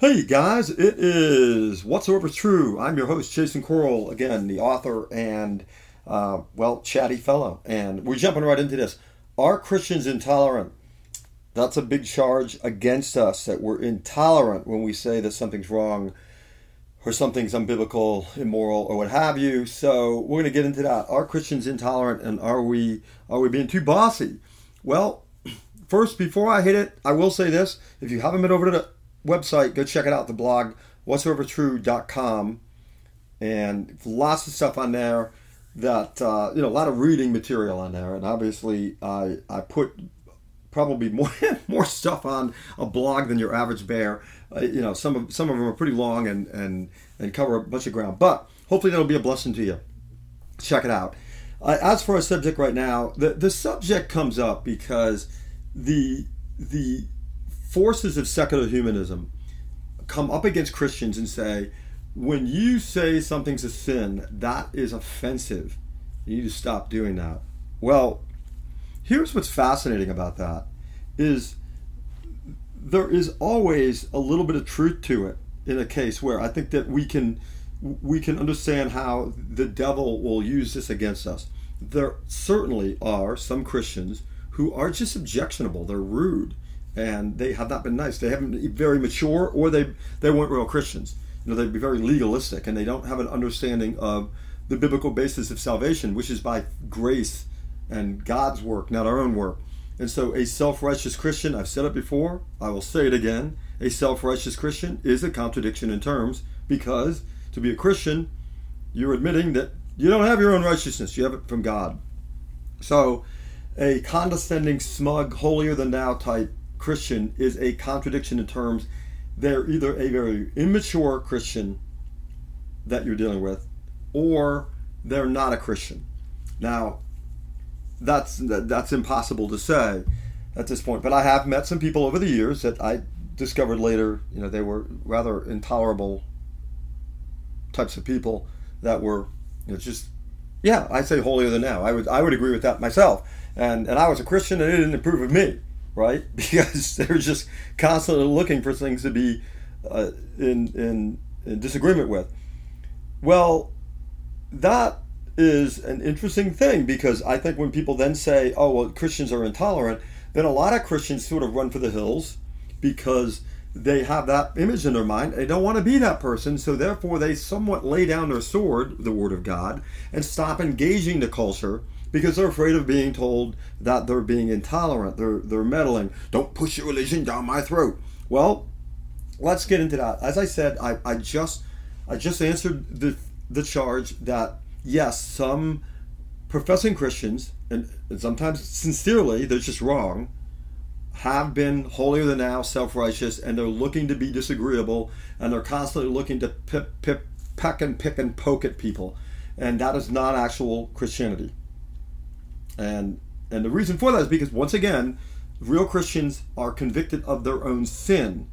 Hey guys, it is Whatsoever True. I'm your host, Jason Coral, again, the author and, uh, well, chatty fellow. And we're jumping right into this. Are Christians intolerant? That's a big charge against us that we're intolerant when we say that something's wrong or something's unbiblical, immoral, or what have you. So we're going to get into that. Are Christians intolerant and are we are we being too bossy? Well, first, before I hit it, I will say this. If you haven't been over to the website, go check it out, the blog, whatsoevertrue.com. And lots of stuff on there that, uh, you know, a lot of reading material on there. And obviously, I, I put probably more more stuff on a blog than your average bear. Uh, you know, some of some of them are pretty long and and and cover a bunch of ground. But hopefully that'll be a blessing to you. Check it out. Uh, as for our subject right now, the the subject comes up because the the forces of secular humanism come up against Christians and say, when you say something's a sin, that is offensive. You need to stop doing that. Well, here's what's fascinating about that is there is always a little bit of truth to it in a case where I think that we can we can understand how the devil will use this against us. There certainly are some Christians who are just objectionable. They're rude and they have not been nice. They haven't been very mature, or they they weren't real Christians. You know, they'd be very legalistic, and they don't have an understanding of the biblical basis of salvation, which is by grace and God's work, not our own work. And so, a self-righteous Christian, I've said it before, I will say it again. A self-righteous Christian is a contradiction in terms because to be a Christian, you're admitting that you don't have your own righteousness; you have it from God. So, a condescending, smug, holier than thou type Christian is a contradiction in terms they're either a very immature Christian that you're dealing with or they're not a Christian. Now, that's that's impossible to say at this point, but I have met some people over the years that I discovered later, you know, they were rather intolerable types of people that were you know, just yeah, I say holier than now. I would I would agree with that myself. And and I was a Christian and it didn't approve of me right? Because they're just constantly looking for things to be uh, in, in, in disagreement with. Well, that is an interesting thing because I think when people then say, oh, well, Christians are intolerant, then a lot of Christians sort of run for the hills because they have that image in their mind. They don't want to be that person, so therefore they somewhat lay down their sword, the Word of God, and stop engaging the culture because they're afraid of being told that they're being intolerant, they're they're meddling. Don't push your religion down my throat. Well, let's get into that. As I said, I, I just I just answered the the charge that yes, some professing Christians and, and sometimes sincerely, they're just wrong, have been holier than thou, self-righteous, and they're looking to be disagreeable, and they're constantly looking to pip, pip, peck and pick and poke at people, and that is not actual Christianity. And and the reason for that is because once again, real Christians are convicted of their own sin.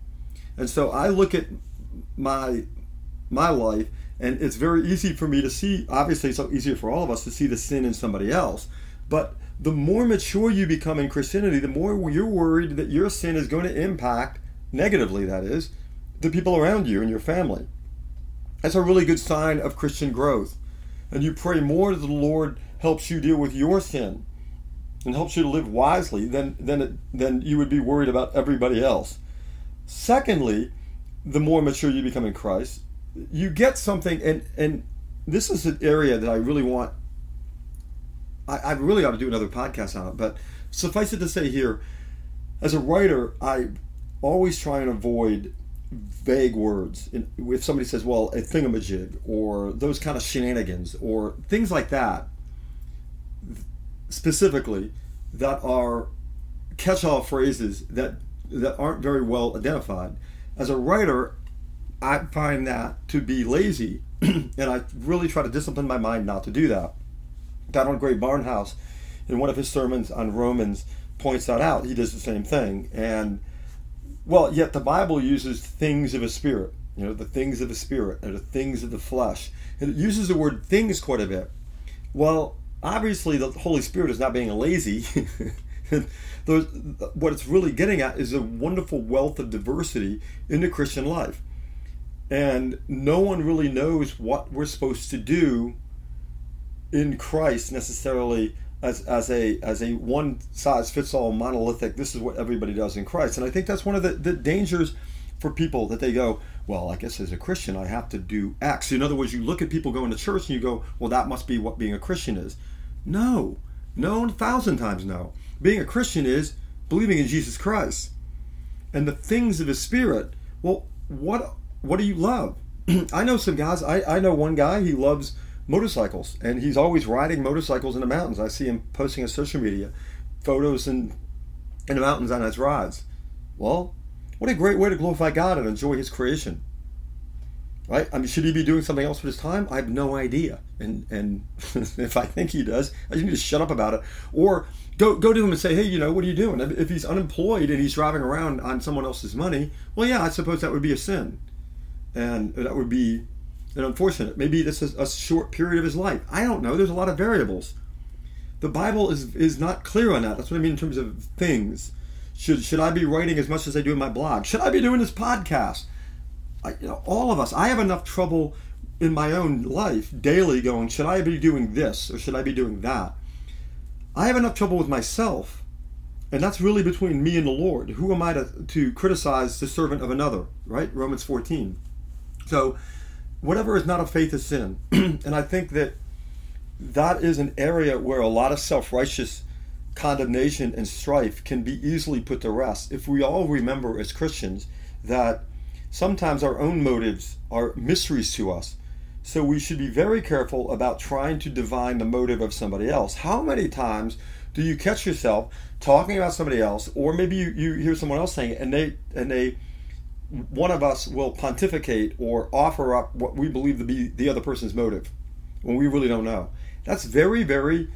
And so I look at my my life and it's very easy for me to see obviously it's so easier for all of us to see the sin in somebody else. But the more mature you become in Christianity, the more you're worried that your sin is going to impact negatively that is the people around you and your family. That's a really good sign of Christian growth. And you pray more to the Lord helps you deal with your sin and helps you to live wisely, then then it, then you would be worried about everybody else. Secondly, the more mature you become in Christ, you get something, and and this is an area that I really want. I, I really ought to do another podcast on it, but suffice it to say here, as a writer, I always try and avoid vague words. If somebody says, "Well, a thingamajig," or those kind of shenanigans, or things like that, specifically that are catch-all phrases that that aren't very well identified. As a writer, I find that to be lazy, and I really try to discipline my mind not to do that. Donald Grey Barnhouse, in one of his sermons on Romans, points that out. He does the same thing, and well, yet the Bible uses things of a spirit. You know, the things of the spirit and the things of the flesh. And it uses the word things quite a bit. Well, obviously the Holy Spirit is not being lazy. Those, what it's really getting at is a wonderful wealth of diversity in the Christian life. And no one really knows what we're supposed to do in Christ necessarily as, as a as a one size fits all monolithic this is what everybody does in Christ. And I think that's one of the, the dangers for people that they go, well, I guess as a Christian I have to do X. In other words, you look at people going to church and you go, well, that must be what being a Christian is. No, no, a thousand times no. Being a Christian is believing in Jesus Christ and the things of His Spirit. Well, what what do you love? I know some guys. I, I know one guy. He loves motorcycles, and he's always riding motorcycles in the mountains. I see him posting on social media photos in in the mountains on his rides. Well, what a great way to glorify God and enjoy His creation. Right? I mean, should he be doing something else with his time? I have no idea. And and if I think he does, I just need to shut up about it. Or go go to him and say, hey, you know, what are you doing? If he's unemployed and he's driving around on someone else's money, well, yeah, I suppose that would be a sin, and that would be an unfortunate. Maybe this is a short period of his life. I don't know. There's a lot of variables. The Bible is is not clear on that. That's what I mean in terms of things. Should should I be writing as much as I do in my blog? Should I be doing this podcast? I, you know, all of us. I have enough trouble in my own life daily going, should I be doing this or should I be doing that? I have enough trouble with myself. And that's really between me and the Lord. Who am I to, to criticize the servant of another, right? Romans 14. So, whatever is not of faith is sin. and I think that that is an area where a lot of self righteous condemnation and strife can be easily put to rest if we all remember as Christians that sometimes our own motives are mysteries to us. So we should be very careful about trying to divine the motive of somebody else. How many times do you catch yourself talking about somebody else, or maybe you, you hear someone else saying it and they and they one of us will pontificate or offer up what we believe to be the other person's motive when we really don't know. That's very, very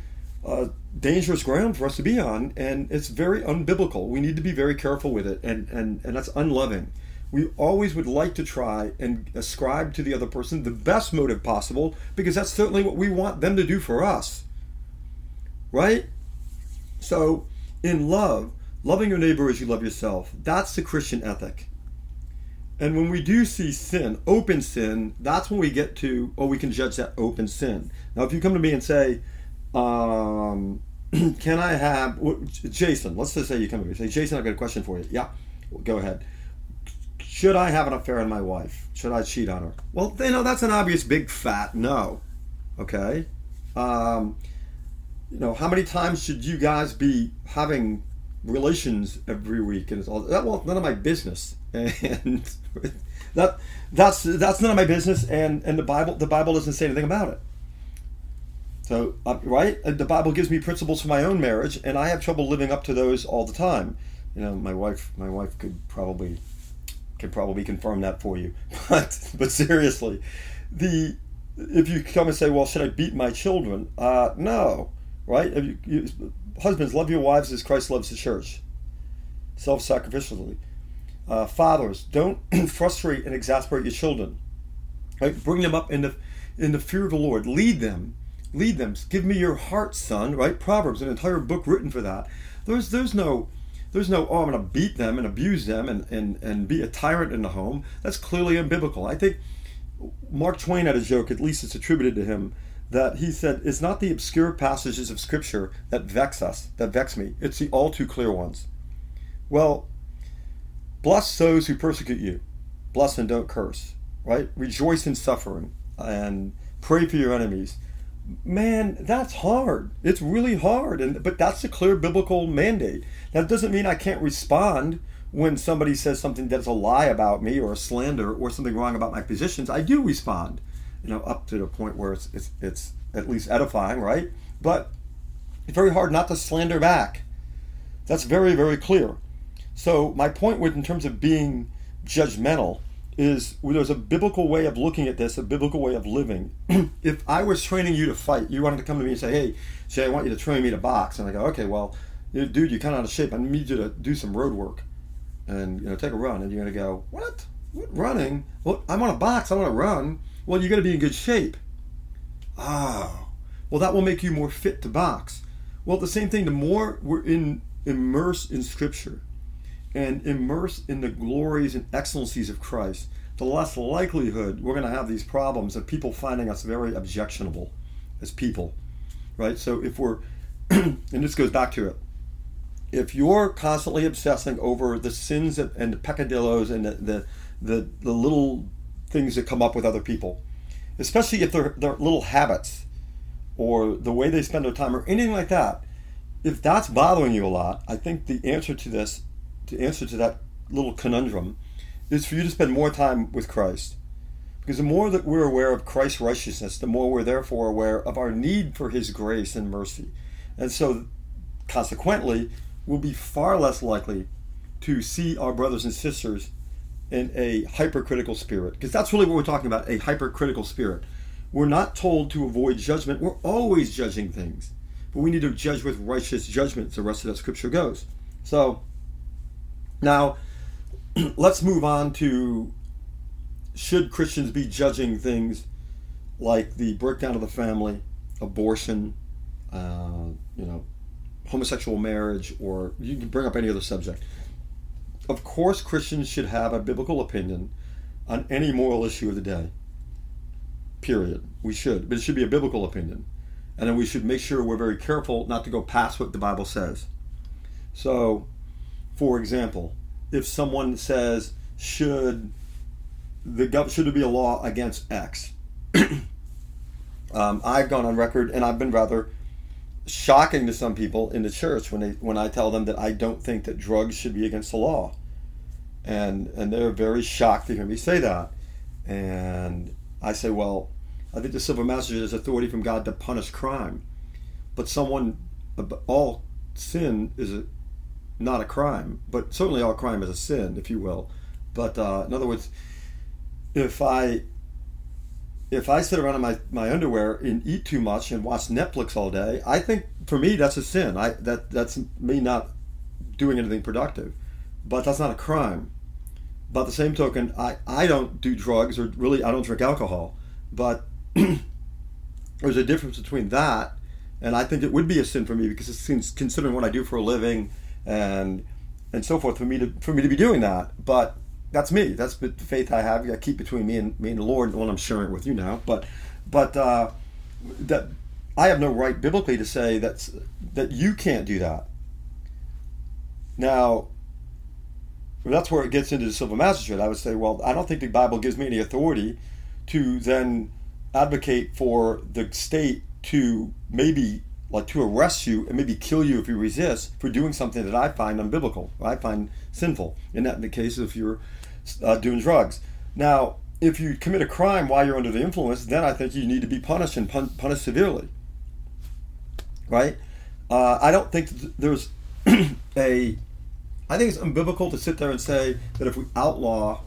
uh, dangerous ground for us to be on, and it's very unbiblical. We need to be very careful with it, and, and, and that's unloving we always would like to try and ascribe to the other person the best motive possible because that's certainly what we want them to do for us. Right? So, in love, loving your neighbor as you love yourself, that's the Christian ethic. And when we do see sin, open sin, that's when we get to, or we can judge that open sin. Now, if you come to me and say, um, can I have, Jason, let's just say you come to me and say, Jason, I've got a question for you. Yeah, go ahead should I have an affair on my wife? Should I cheat on her? Well, you know, that's an obvious big fat no. Okay? Um, you know, how many times should you guys be having relations every week? And it's all that. Well, none of my business. And that that's that's none of my business. And and the Bible the Bible doesn't say anything about it. So uh, right, the Bible gives me principles for my own marriage, and I have trouble living up to those all the time. You know, my wife my wife could probably can probably confirm that for you. But but seriously, the if you come and say, well, should I beat my children? Uh, no, right? You, you, husbands, love your wives as Christ loves the church, self-sacrificially. Uh, fathers, don't frustrate and exasperate your children. Right? Bring them up in the in the fear of the Lord. Lead them, lead them. Give me your heart, son. Right? Proverbs, an entire book written for that. There's there's no there's no, oh, I'm going to beat them and abuse them and, and, and be a tyrant in the home. That's clearly unbiblical. I think Mark Twain had a joke, at least it's attributed to him, that he said, It's not the obscure passages of Scripture that vex us, that vex me. It's the all too clear ones. Well, bless those who persecute you. Bless and don't curse, right? Rejoice in suffering and pray for your enemies man, that's hard. It's really hard, and but that's a clear biblical mandate. That doesn't mean I can't respond when somebody says something that's a lie about me or a slander or something wrong about my positions. I do respond, you know, up to the point where it's it's, it's at least edifying, right? But it's very hard not to slander back. That's very very clear. So my point with in terms of being judgmental is there's a biblical way of looking at this, a biblical way of living. if I was training you to fight, you wanted to come to me and say, "Hey, Jay, I want you to train me to box," and I go, "Okay, well, dude, you're kind of out of shape. I need you to do some road work, and you know, take a run." And you're gonna go, "What? What running? Well, I want to box. I want to run. Well, you got to be in good shape." Oh, well, that will make you more fit to box. Well, the same thing. The more we're in immersed in Scripture and immerse in the glories and excellencies of Christ, the less likelihood we're going to have these problems of people finding us very objectionable as people, right? So if we're, and this goes back to it, if you're constantly obsessing over the sins and the peccadillos and the, the, the, the little things that come up with other people, especially if they're, they're little habits or the way they spend their time or anything like that, if that's bothering you a lot, I think the answer to this, the answer to that little conundrum, is for you to spend more time with Christ. Because the more that we're aware of Christ's righteousness, the more we're therefore aware of our need for His grace and mercy. And so, consequently, we'll be far less likely to see our brothers and sisters in a hypercritical spirit. Because that's really what we're talking about a hypercritical spirit. We're not told to avoid judgment, we're always judging things. But we need to judge with righteous judgment, the rest of that scripture goes. So, now, let's move on to should Christians be judging things like the breakdown of the family, abortion, uh, you know, homosexual marriage, or you can bring up any other subject. Of course, Christians should have a biblical opinion on any moral issue of the day. Period. We should, but it should be a biblical opinion. And then we should make sure we're very careful not to go past what the Bible says. So, for example, if someone says, should the gov- should there be a law against X? um, I've gone on record and I've been rather shocking to some people in the church when they when I tell them that I don't think that drugs should be against the law, and and they're very shocked to hear me say that, and I say, well, I think the civil magistrate has authority from God to punish crime, but someone all sin is a, not a crime, but certainly all crime is a sin, if you will. But uh, in other words, if I if I sit around in my, my underwear and eat too much and watch Netflix all day, I think for me that's a sin. I that that's me not doing anything productive. But that's not a crime. By the same token, I, I don't do drugs or really I don't drink alcohol. But there's a difference between that and I think it would be a sin for me because it's seems considering what I do for a living and and so forth for me to for me to be doing that. But that's me. That's the faith I have. I keep between me and me and the Lord. Well, I'm sharing it with you now, but but uh, that I have no right biblically to say that that you can't do that. Now, that's where it gets into the civil magistrate. I would say, well, I don't think the Bible gives me any authority to then advocate for the state to maybe like to arrest you and maybe kill you if you resist for doing something that I find unbiblical, I find sinful. In that in the case if you're uh, doing drugs. Now, if you commit a crime while you're under the influence, then I think you need to be punished and pun- punished severely. Right? Uh, I don't think there's a. I think it's unbiblical to sit there and say that if we outlaw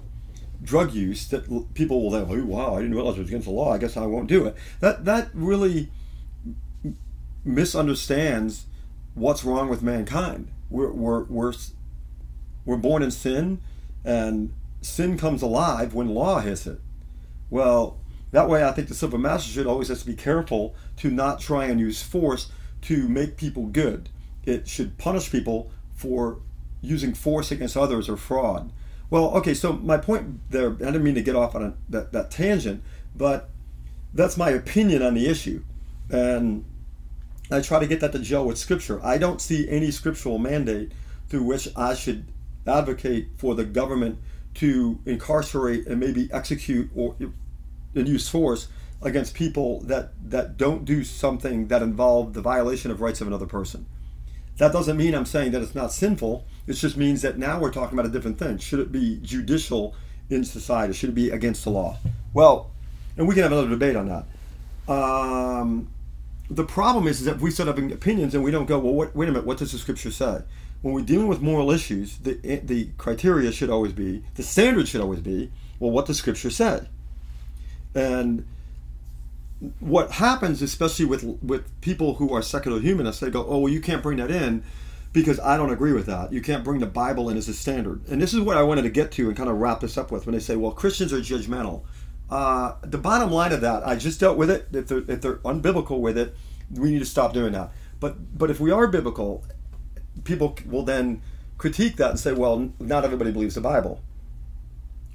drug use, that people will then, oh, wow, I didn't realize it was against the law. I guess I won't do it. That that really misunderstands what's wrong with mankind. We're we're we're, we're born in sin, and sin comes alive when law hits it. Well, that way I think the civil magistrate always has to be careful to not try and use force to make people good. It should punish people for using force against others or fraud. Well, okay, so my point there, I didn't mean to get off on a, that, that tangent, but that's my opinion on the issue. And I try to get that to gel with Scripture. I don't see any scriptural mandate through which I should advocate for the government to incarcerate and maybe execute or and use force against people that that don't do something that involve the violation of rights of another person. That doesn't mean I'm saying that it's not sinful. It just means that now we're talking about a different thing. Should it be judicial in society? Should it be against the law? Well, and we can have another debate on that. Um, the problem is, is that we start having opinions and we don't go, well, what, wait a minute, what does the scripture say? when we're dealing with moral issues, the eh, the criteria should always be, the standard should always be, well, what the scripture said. And what happens, especially with with people who are secular humanists, they go, oh, well, you can't bring that in because I don't agree with that. You can't bring the Bible in as a standard. And this is what I wanted to get to and kind of wrap this up with when they say, well, Christians are judgmental. Uh, the bottom line of that, I just dealt with it. If they're, if they're unbiblical with it, we need to stop doing that. But but if we are biblical people will then critique that and say, well, not everybody believes the Bible.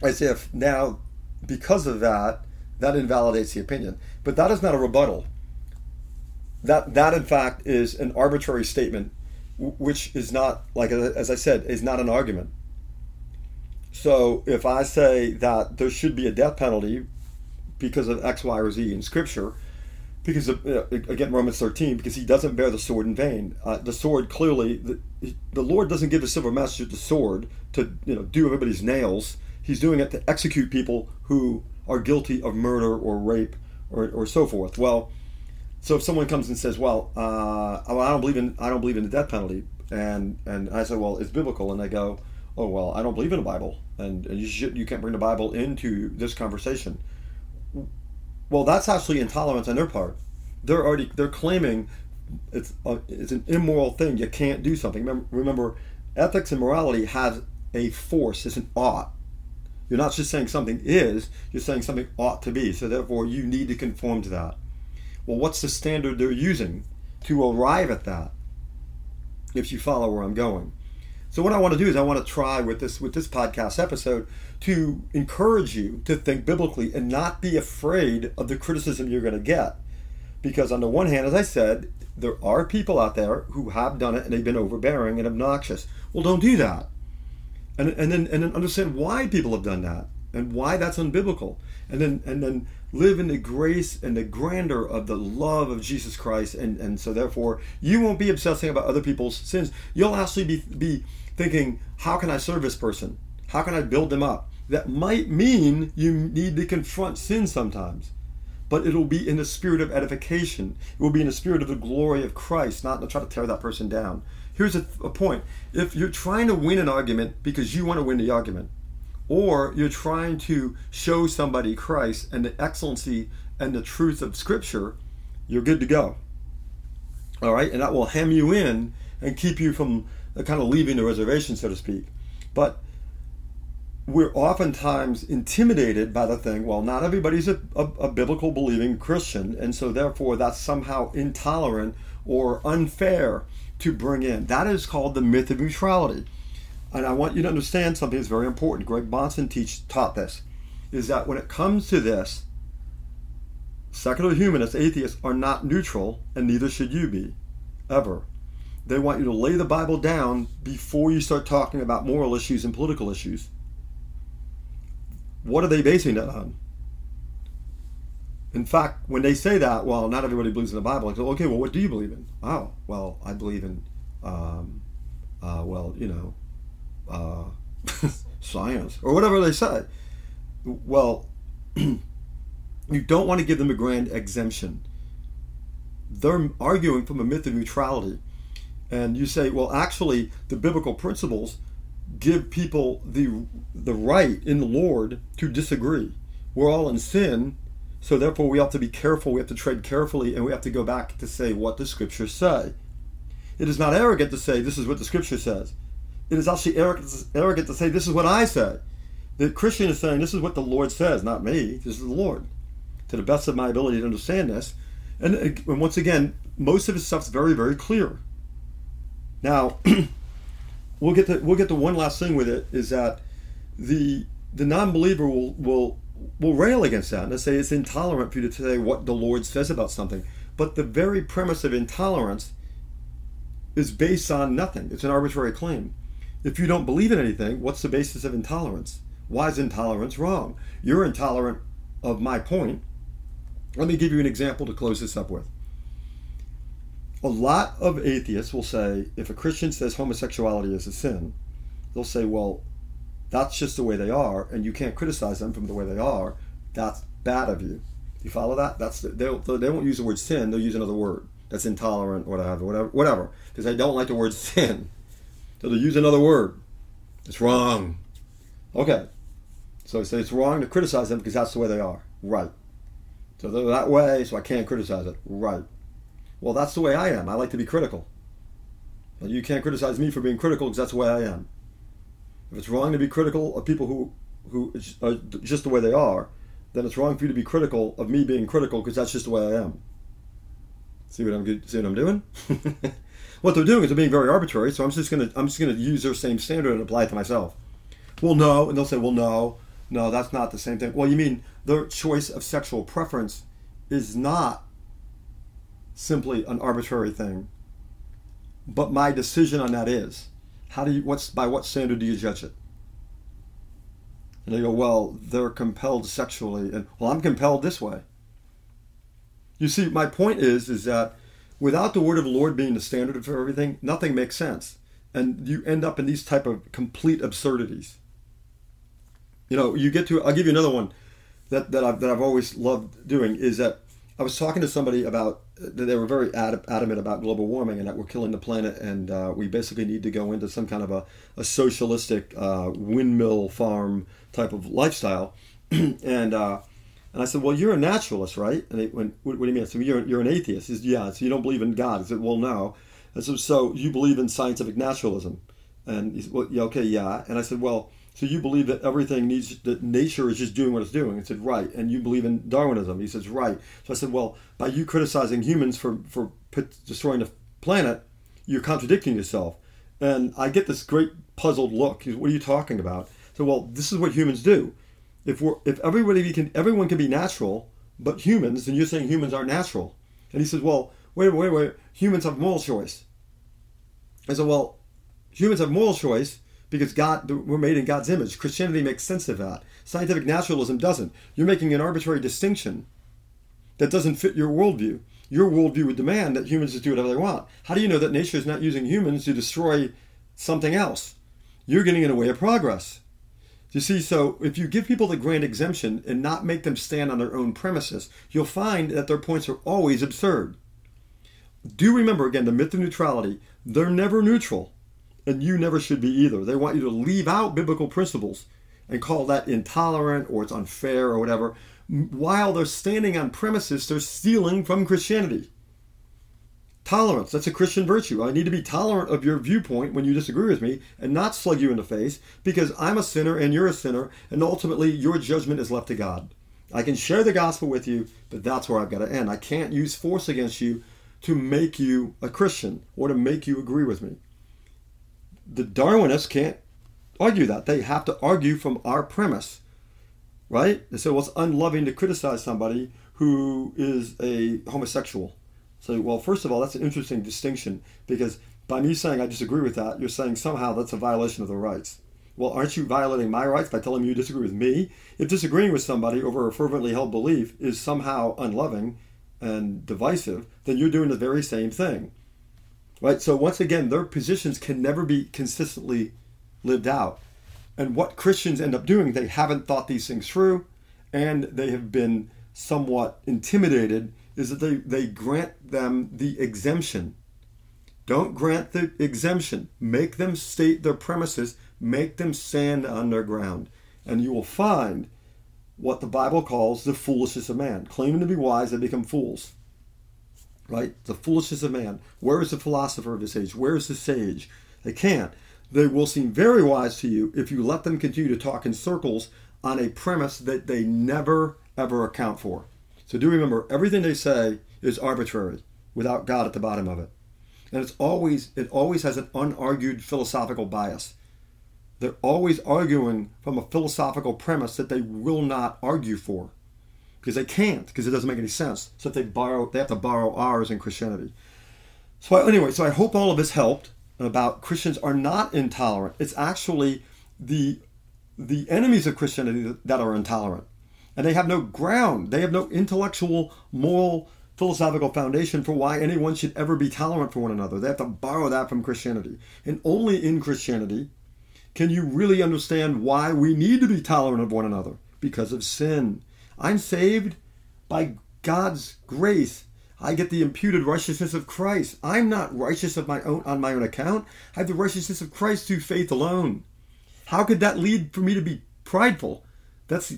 As if now, because of that, that invalidates the opinion. But that is not a rebuttal. That that in fact is an arbitrary statement, which is not like as I said is not an argument. So if I say that there should be a death penalty because of X, Y, or Z in Scripture, because of, again Romans 13, because he doesn't bear the sword in vain. Uh, the sword clearly, the, the Lord doesn't give a silver message with the sword to you know do everybody's nails. He's doing it to execute people who are guilty of murder or rape or, or so forth. Well, so if someone comes and says, "Well, uh, I don't believe in I don't believe in the death penalty," and and I say, "Well, it's biblical," and they go, "Oh, well, I don't believe in the Bible," and, and you should, you can't bring the Bible into this conversation. Well, that's actually intolerance on their part. They're already they're claiming it's a, it's an immoral thing. You can't do something. Remember, remember, ethics and morality has a force. It's an ought. You're not just saying something is, you're saying something ought to be. So therefore, you need to conform to that. Well, what's the standard they're using to arrive at that? If you follow where I'm going. So what I want to do is I want to try with this with this podcast episode to encourage you to think biblically and not be afraid of the criticism you're going to get. Because on the one hand, as I said, there are people out there who have done it and they've been overbearing and obnoxious. Well, don't do that and, and then and then understand why people have done that and why that's unbiblical and then and then live in the grace and the grandeur of the love of Jesus Christ and and so therefore you won't be obsessing about other people's sins you'll actually be be thinking how can I serve this person? How can I build them up? That might mean you need to confront sin sometimes but it'll be in the spirit of edification. It will be in the spirit of the glory of Christ not to try to tear that person down. Here's a, a point. If you're trying to win an argument because you want to win the argument, or you're trying to show somebody Christ and the excellency and the truth of Scripture, you're good to go. All right, and that will hem you in and keep you from kind of leaving the reservation, so to speak. But we're oftentimes intimidated by the thing, well, not everybody's a, a, a, biblical believing Christian, and so therefore that's somehow intolerant or unfair to bring in. That is called the myth of neutrality. And I want you to understand something that's very important. Greg Bahnsen teach, taught this, is that when it comes to this, secular humanists, atheists, are not neutral, and neither should you be, ever. They want you to lay the Bible down before you start talking about moral issues and political issues. What are they basing that on? In fact, when they say that, well, not everybody believes in the Bible. I go, okay, well, what do you believe in? Oh, well, I believe in, um, uh, well, you know, uh, science or whatever they say. Well, you don't want to give them a grand exemption. They're arguing from a myth of neutrality. And you say, well, actually, the biblical principles give people the the right in the Lord to disagree. We're all in sin, so therefore, we have to be careful. We have to tread carefully, and we have to go back to say what the scriptures say. It is not arrogant to say this is what the scripture says. It is actually arrogant to say this is what I say. The Christian is saying this is what the Lord says, not me. This is the Lord. To the best of my ability to understand this, and, and once again, most of his stuff's very, very clear. Now, we'll get to we'll get to one last thing with it is that the the non-believer will will will rail against that and say it's intolerant for you to say what the Lord says about something. But the very premise of intolerance is based on nothing. It's an arbitrary claim. If you don't believe in anything, what's the basis of intolerance? Why is intolerance wrong? You're intolerant of my point. Let me give you an example to close this up with. A lot of atheists will say if a Christian says homosexuality is a sin, they'll say, well, that's just the way they are, and you can't criticize them from the way they are. That's bad of you. You follow that? That's the, they they won't use the word sin. They'll use another word that's intolerant, whatever, whatever, whatever, because they don't like the word sin. So they'll use another word. It's wrong. Okay. So they say it's wrong to criticize them because that's the way they are. Right. So they're that way, so I can't criticize it. Right. Well, that's the way I am. I like to be critical. But you can't criticize me for being critical because that's the way I am. If it's wrong to be critical of people who who are just the way they are, then it's wrong for you to be critical of me being critical because that's just the way I am. See what I'm see what I'm doing? what they're doing is they're being very arbitrary. So I'm just gonna I'm just gonna use their same standard and apply it to myself. Well, no, and they'll say, well, no, no, that's not the same thing. Well, you mean their choice of sexual preference is not simply an arbitrary thing, but my decision on that is. How do you what's by what standard do you judge it? And they go, well, they're compelled sexually, and well, I'm compelled this way. You see, my point is, is that without the word of the Lord being the standard for everything, nothing makes sense, and you end up in these type of complete absurdities. You know, you get to. I'll give you another one that that I've that I've always loved doing is that I was talking to somebody about they were very adamant about global warming and that we're killing the planet and uh, we basically need to go into some kind of a, a socialistic uh, windmill farm type of lifestyle. And uh, and I said well you're a naturalist right? And they went what, what do you mean? Said you're, you're an atheist. He said yeah. So you don't believe in God. I said well no. I said so you believe in scientific naturalism? And he said well yeah okay yeah. And I said well so you believe that everything needs that nature is just doing what it's doing? I said, right. And you believe in Darwinism? He says, right. So I said, well, by you criticizing humans for for destroying the planet, you're contradicting yourself. And I get this great puzzled look. He's what are you talking about? So well, this is what humans do. If we're if everybody can everyone can be natural, but humans, and you're saying humans aren't natural. And he says, well, wait, wait, wait. Humans have moral choice. I said, well, humans have moral choice because God we're made in God's image. Christianity makes sense of that. Scientific naturalism doesn't. You're making an arbitrary distinction that doesn't fit your worldview. Your worldview would demand that humans just do whatever they want. How do you know that nature is not using humans to destroy something else? You're getting in the way of progress. You see, so if you give people the grand exemption and not make them stand on their own premises, you'll find that their points are always absurd. Do remember again the myth of neutrality, they're never neutral and you never should be either. They want you to leave out biblical principles and call that intolerant or it's unfair or whatever. While they're standing on premises, they're stealing from Christianity. Tolerance, that's a Christian virtue. I need to be tolerant of your viewpoint when you disagree with me and not slug you in the face because I'm a sinner and you're a sinner, and ultimately your judgment is left to God. I can share the gospel with you, but that's where I've got to end. I can't use force against you to make you a Christian or to make you agree with me the Darwinists can't argue that. They have to argue from our premise, right? They say, well, it's unloving to criticize somebody who is a homosexual. So, well, first of all, that's an interesting distinction because by me saying I disagree with that, you're saying somehow that's a violation of the rights. Well, aren't you violating my rights by telling me you disagree with me? If disagreeing with somebody over a fervently held belief is somehow unloving and divisive, then you're doing the very same thing. Right? So once again, their positions can never be consistently lived out. And what Christians end up doing, they haven't thought these things through and they have been somewhat intimidated, is that they, they grant them the exemption. Don't grant the exemption. Make them state their premises, make them stand on their ground. And you will find what the Bible calls the foolishness of man. Claiming to be wise, they become fools right? The foolishness of man. Where is the philosopher of this age? Where is the sage? They can't. They will seem very wise to you if you let them continue to talk in circles on a premise that they never ever account for. So do remember, everything they say is arbitrary without God at the bottom of it. And it's always it always has an unargued philosophical bias. They're always arguing from a philosophical premise that they will not argue for because they can't because it doesn't make any sense. So if they borrow, they have to borrow ours in Christianity. So I, anyway, so I hope all of this helped about Christians are not intolerant. It's actually the the enemies of Christianity that are intolerant, and they have no ground. They have no intellectual, moral, philosophical foundation for why anyone should ever be tolerant for one another. They have to borrow that from Christianity, and only in Christianity can you really understand why we need to be tolerant of one another because of sin I'm saved by God's grace. I get the imputed righteousness of Christ. I'm not righteous of my own on my own account. I have the righteousness of Christ through faith alone. How could that lead for me to be prideful? That's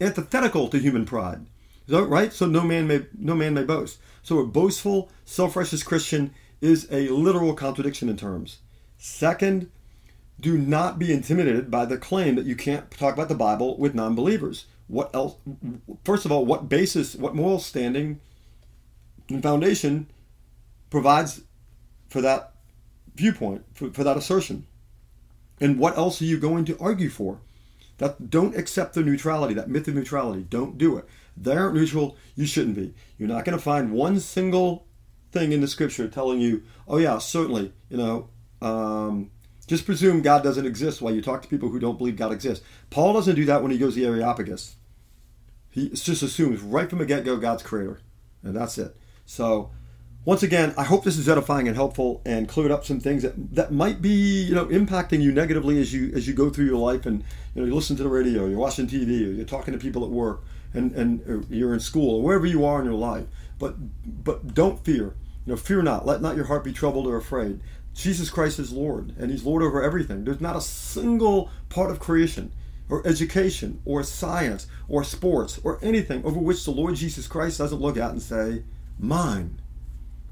antithetical to human pride. Right? So no man may no man may boast. So a boastful, self-righteous Christian is a literal contradiction in terms. Second, do not be intimidated by the claim that you can't talk about the Bible with non-believers what else first of all what basis what moral standing And foundation provides for that viewpoint, for, for that assertion. And what else are you going to argue for? That don't accept the neutrality, that myth of neutrality. Don't do it. They aren't neutral. You shouldn't be. You're not going to find one single thing in the scripture telling you, oh yeah, certainly, you know, um, just presume God doesn't exist while you talk to people who don't believe God exists. Paul doesn't do that when he goes to the Areopagus. He just assumes right from the get-go God's creator, and that's it. So once again, I hope this is edifying and helpful and cleared up some things that, that might be, you know, impacting you negatively as you as you go through your life and you know you listen to the radio, you're watching TV, you're talking to people at work, and and you're in school or wherever you are in your life. But but don't fear. You know, fear not. Let not your heart be troubled or afraid. Jesus Christ is Lord, and He's Lord over everything. There's not a single part of creation, or education, or science, or sports, or anything over which the Lord Jesus Christ doesn't look at and say, "Mine."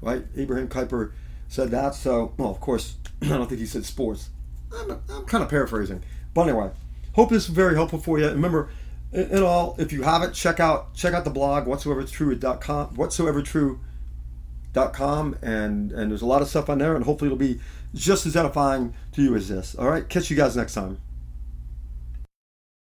right? Abraham Kuyper said that. So, well, of course, I don't think he said sports. I'm, I'm kind of paraphrasing. But anyway, hope this is very helpful for you. Remember, in, all, if you haven't, check out check out the blog whatsoevertrue.com, and and there's a lot of stuff on there, and hopefully it'll be just as edifying to you as this. All right, catch you guys next time.